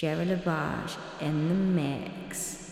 Jerry LaBarge in the mix.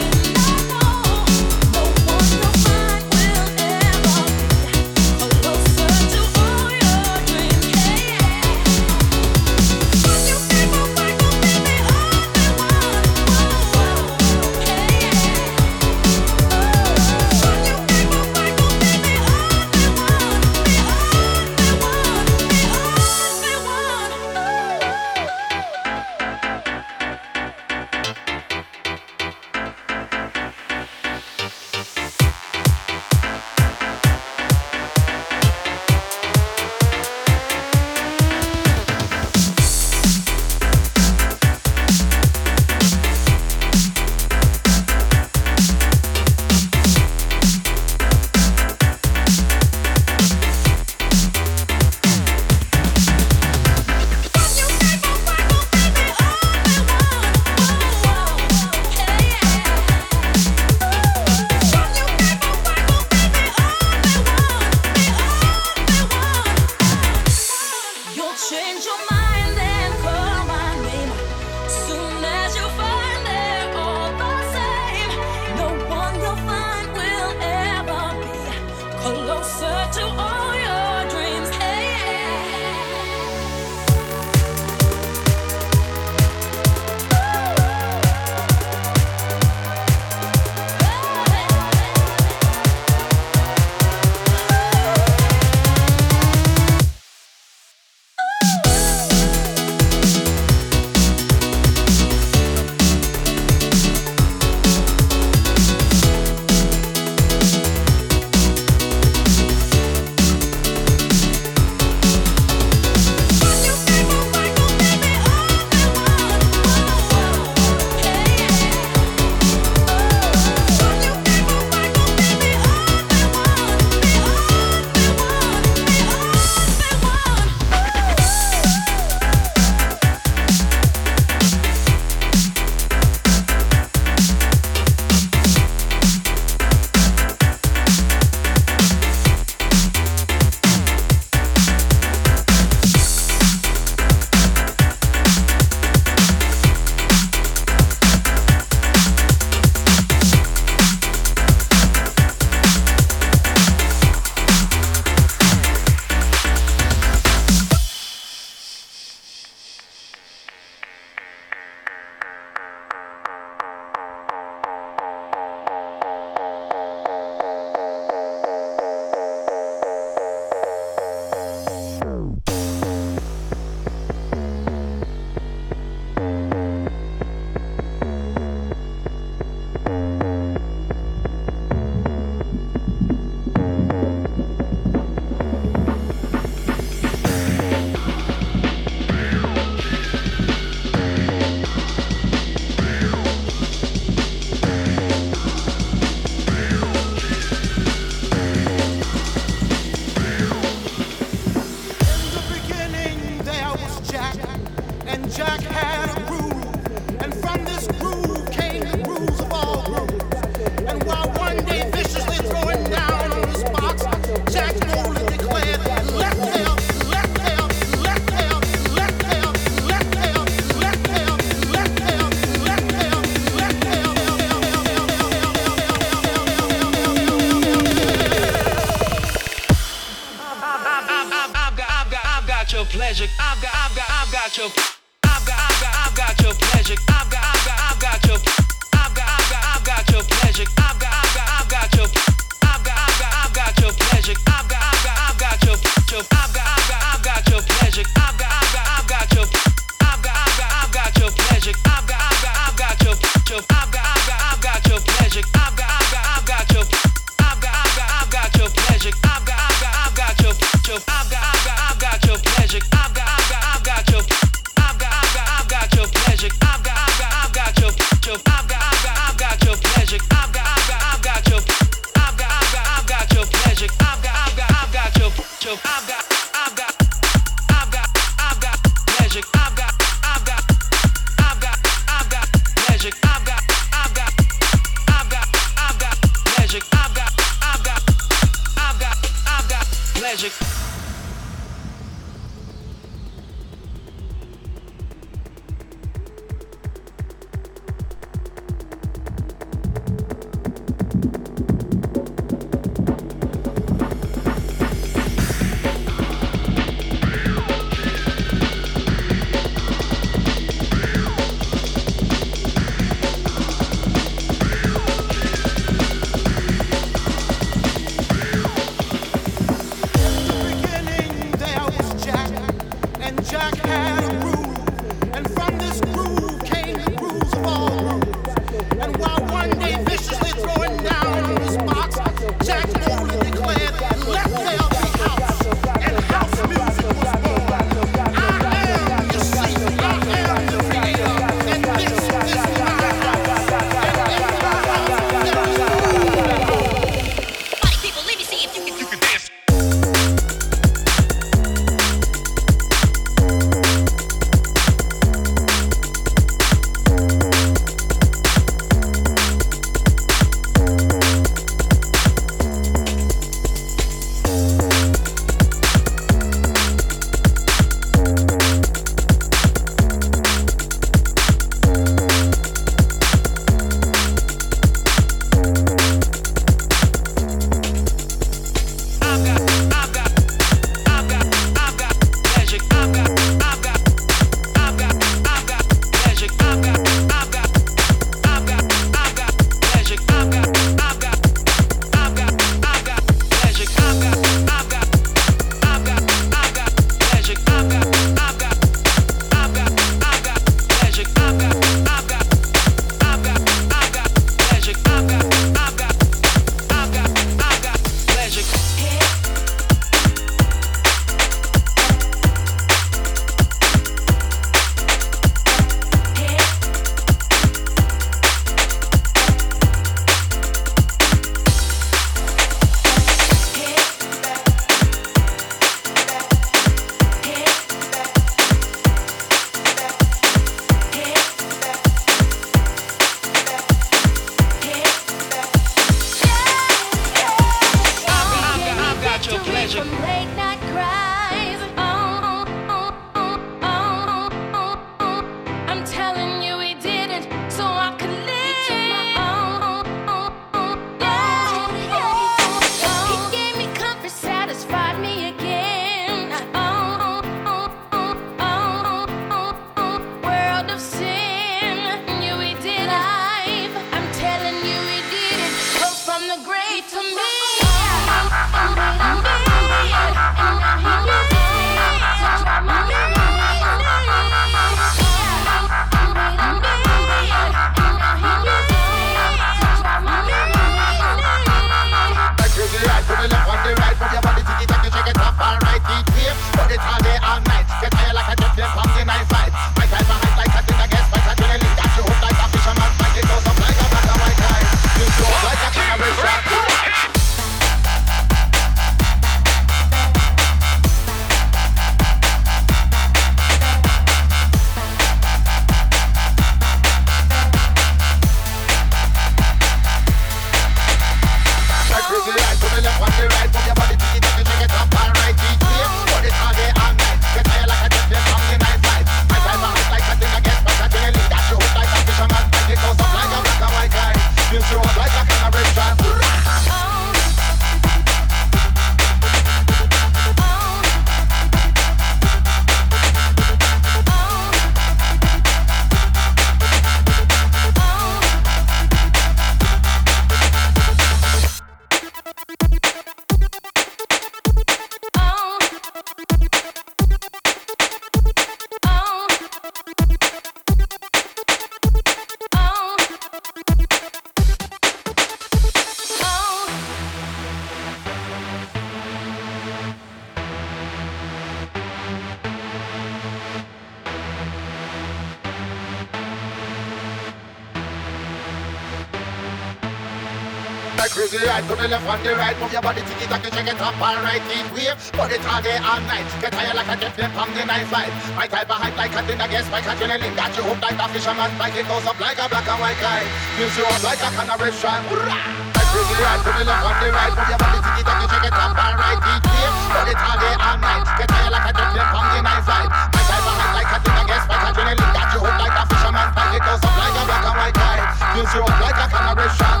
your body ticky tacky, shake it up, alright, keep wave. Put it all day, all night. Get tired like a death nip from the knife fight. My type of hype like a thing against my catching. Got you hooked like a fisherman, like it goes up like a black and white kite. Gives you up like a canary shot. Right to the left and the right. Put your body ticky tacky, shake it up, alright, keep wave. Put it all day, all night. Get tired like a death nip from the knife fight. My type of hype like a thing against my catching. Got you hooked like a fisherman, like it goes up like a black and white kite. Gives you up like a canary shot.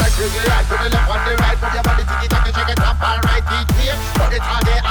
I bring it right to the left and the right. Put your Fuck it, I get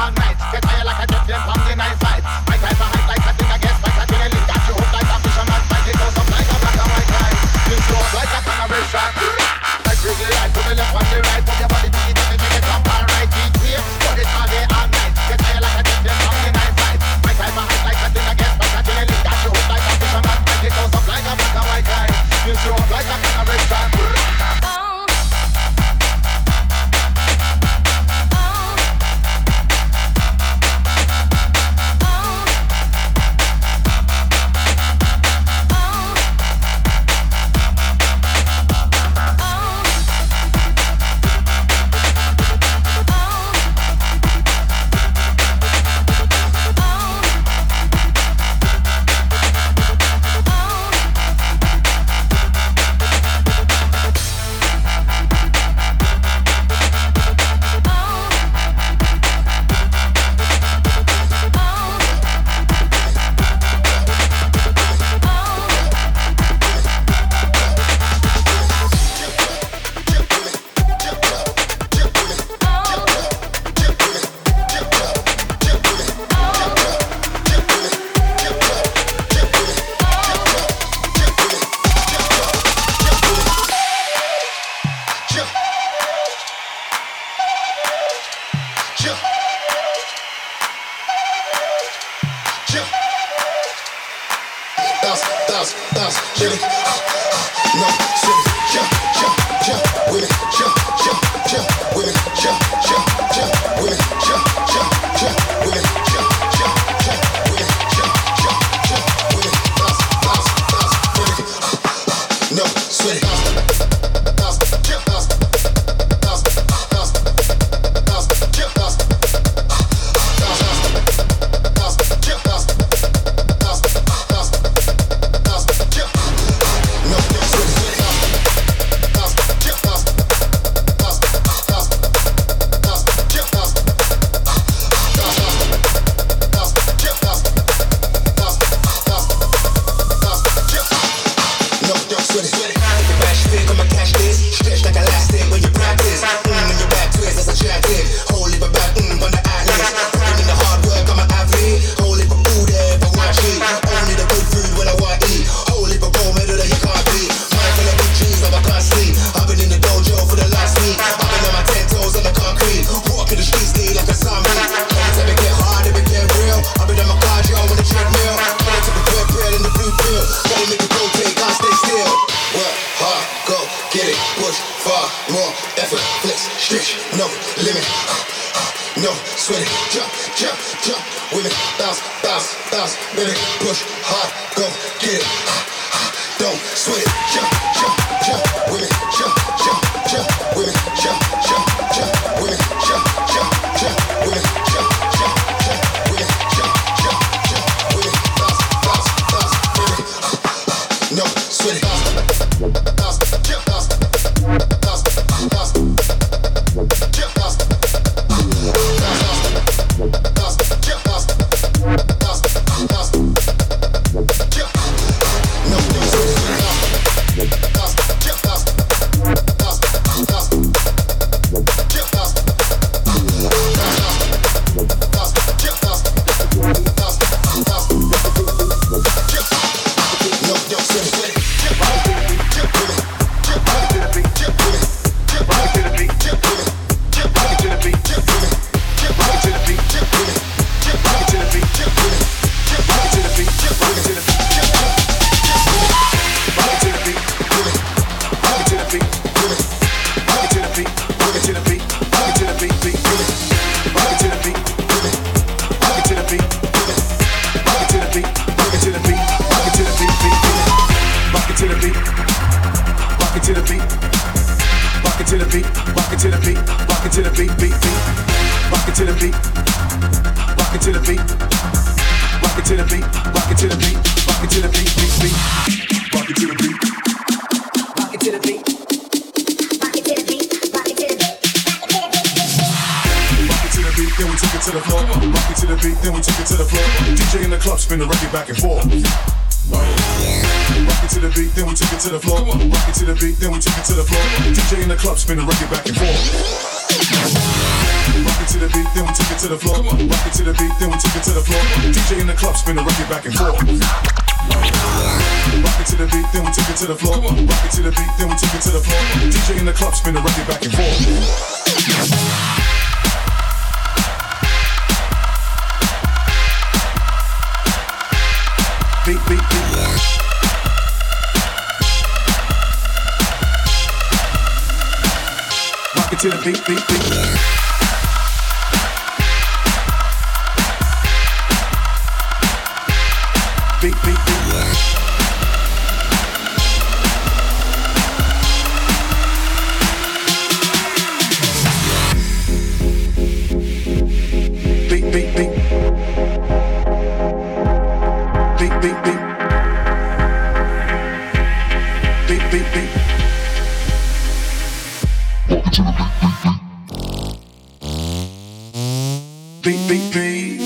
Beep, beep, beep.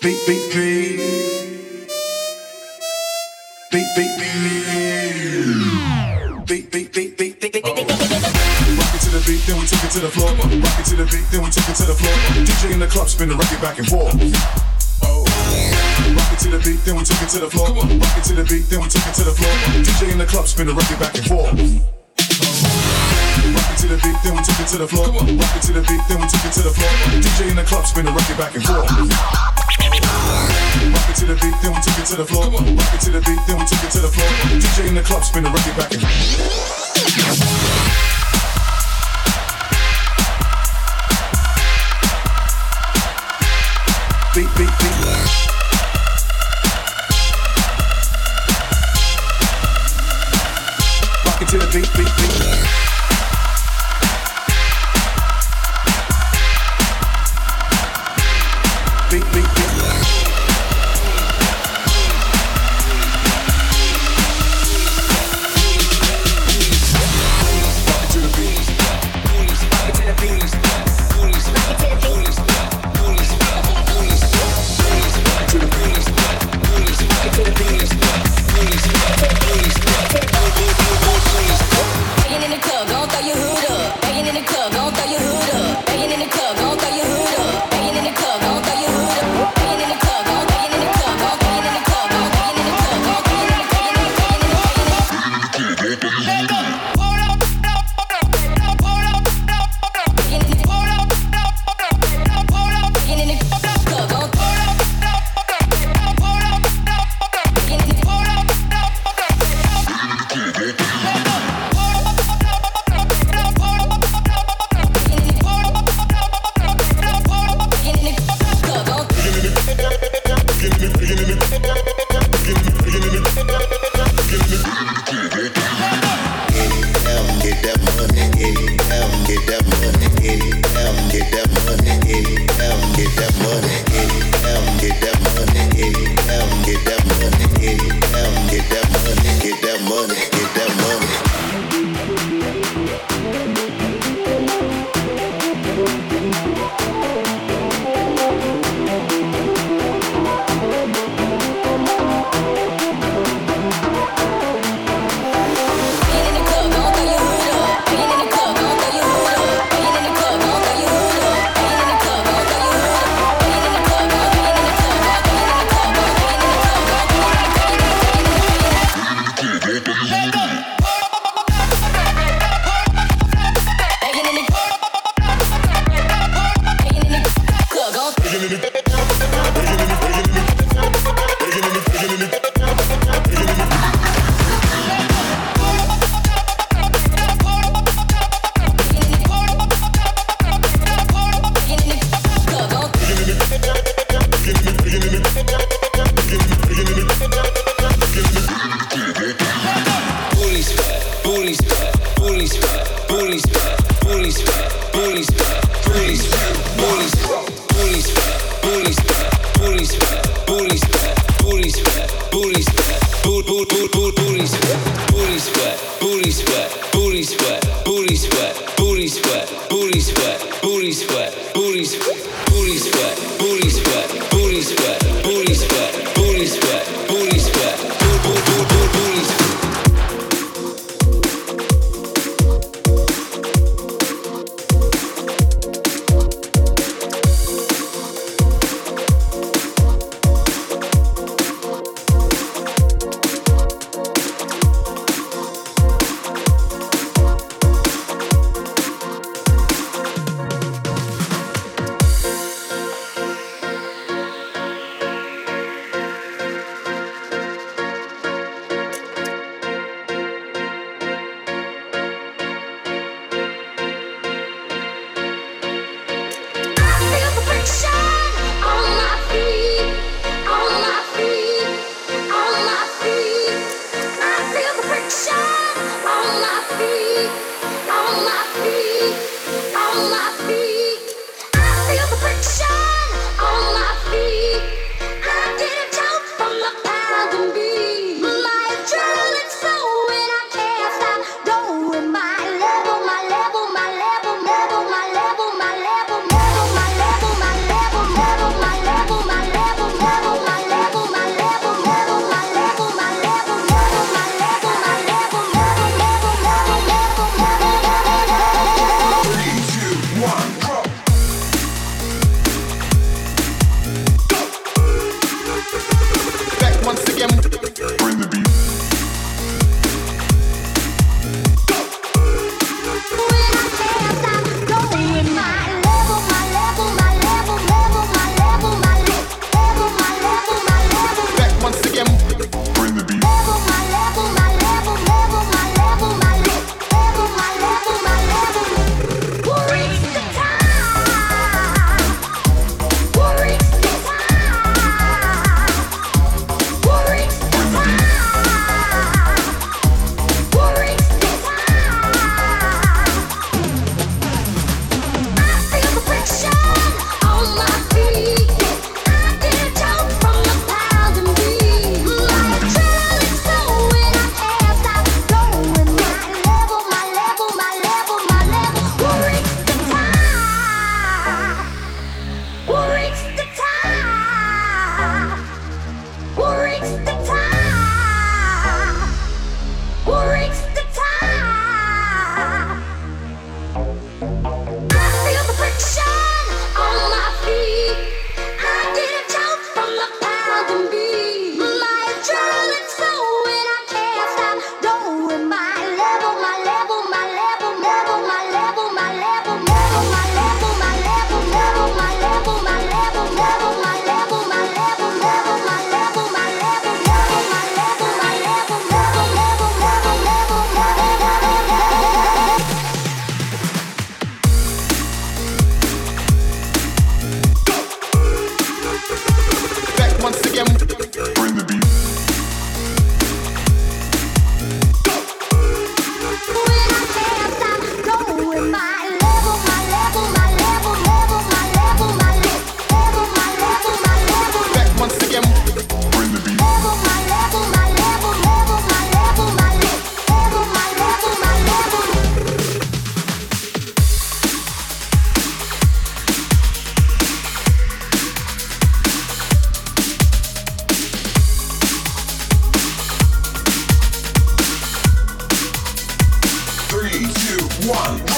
Beep, beep, beep. Beep, beep, beep. Beep, beep, beep, beep, Rock it to the beat, then we took it to the floor. Rock it to the beat, then we took it to the floor. DJ in the club, spin the record back and forth. Oh. Rock it to the beat, then we took it to the floor. Rock it to the beat, then we took it to the floor. DJ in the club, spin the record back and forth. Rock it to the beat, then we took it to the floor. Rock it to the beat, then we took it to the floor. DJ in the club, spin the record back and forth. Rock it to the beat, then we took it to the floor. Rock it to the beat, then we took it to the floor. DJ in the club, spin the record back and forth. Beat, beat. One,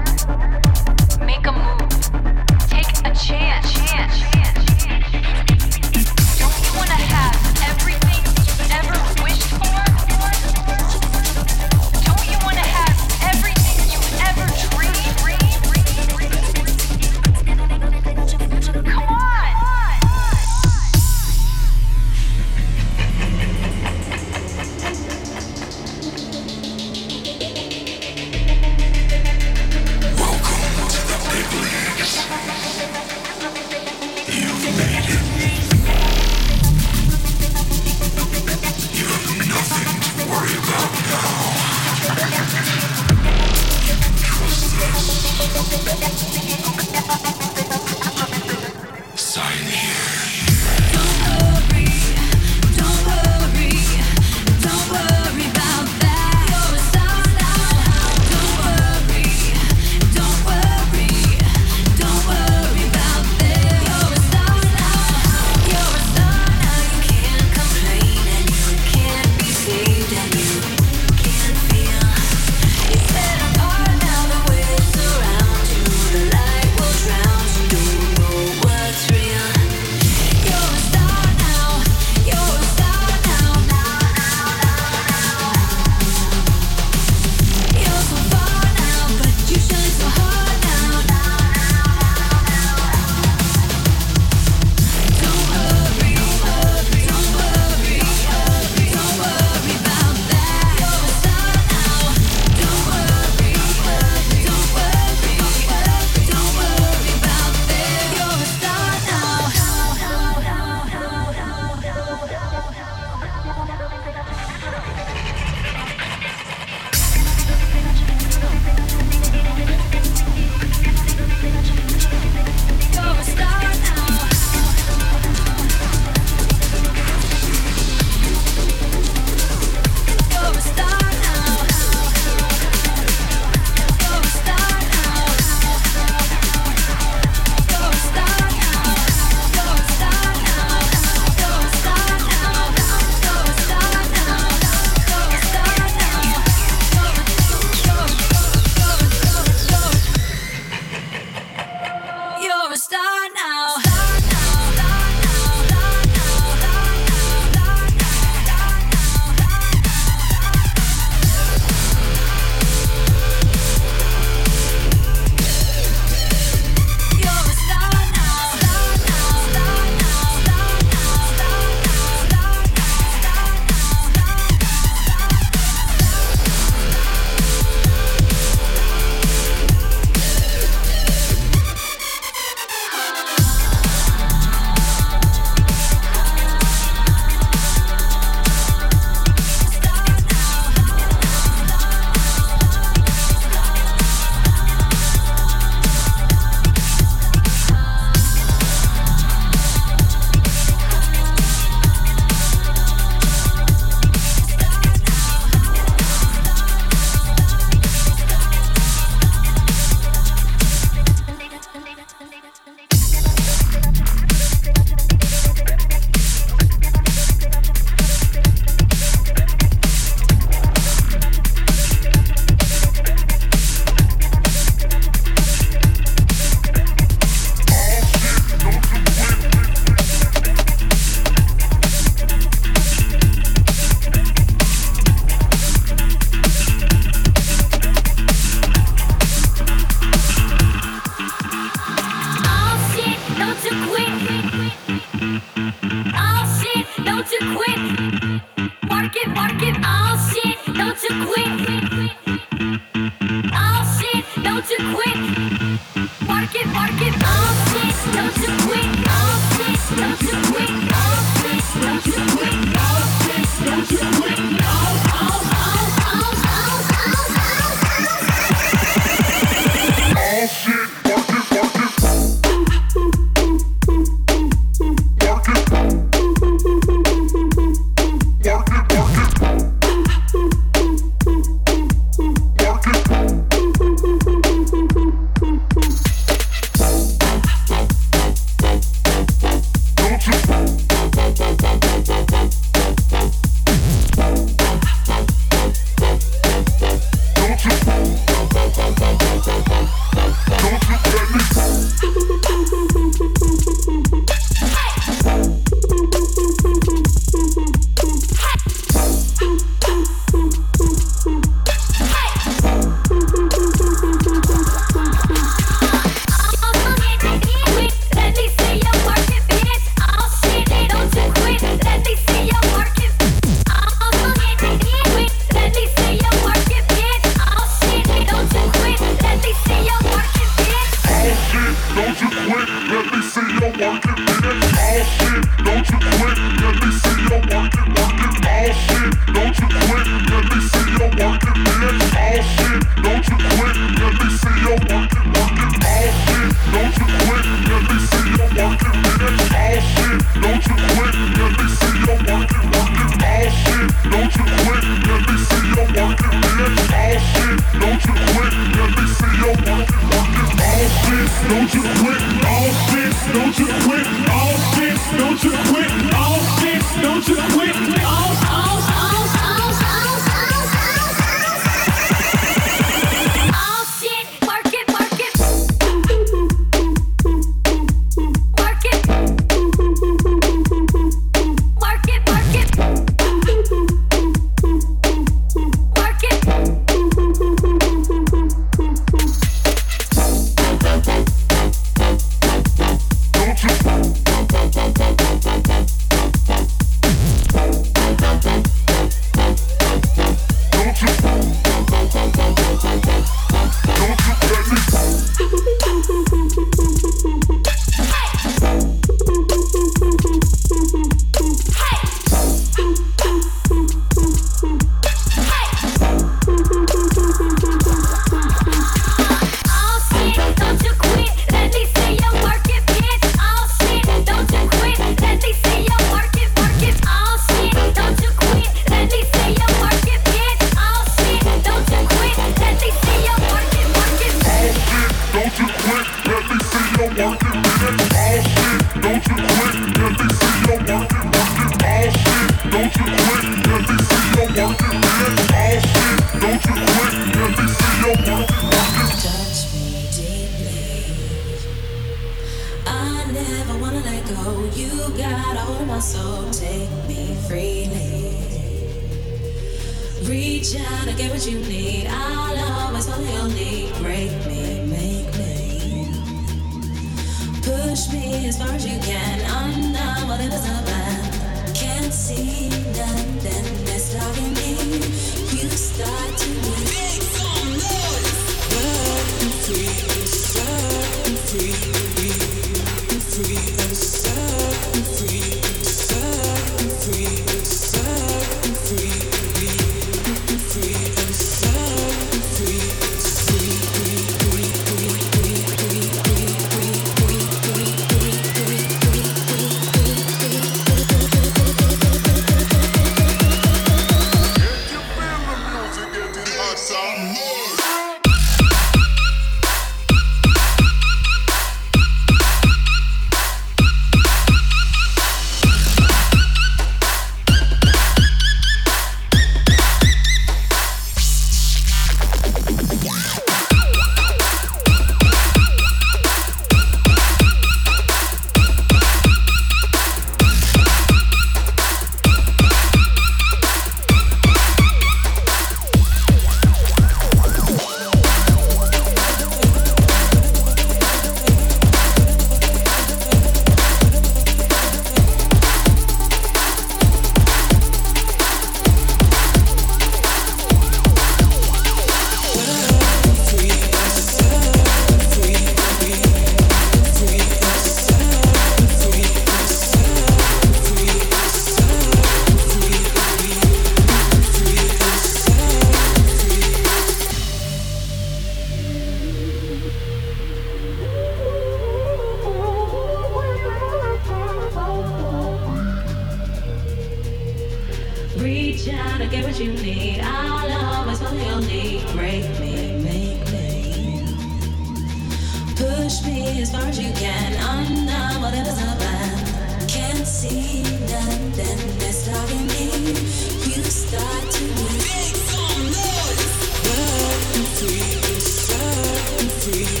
free.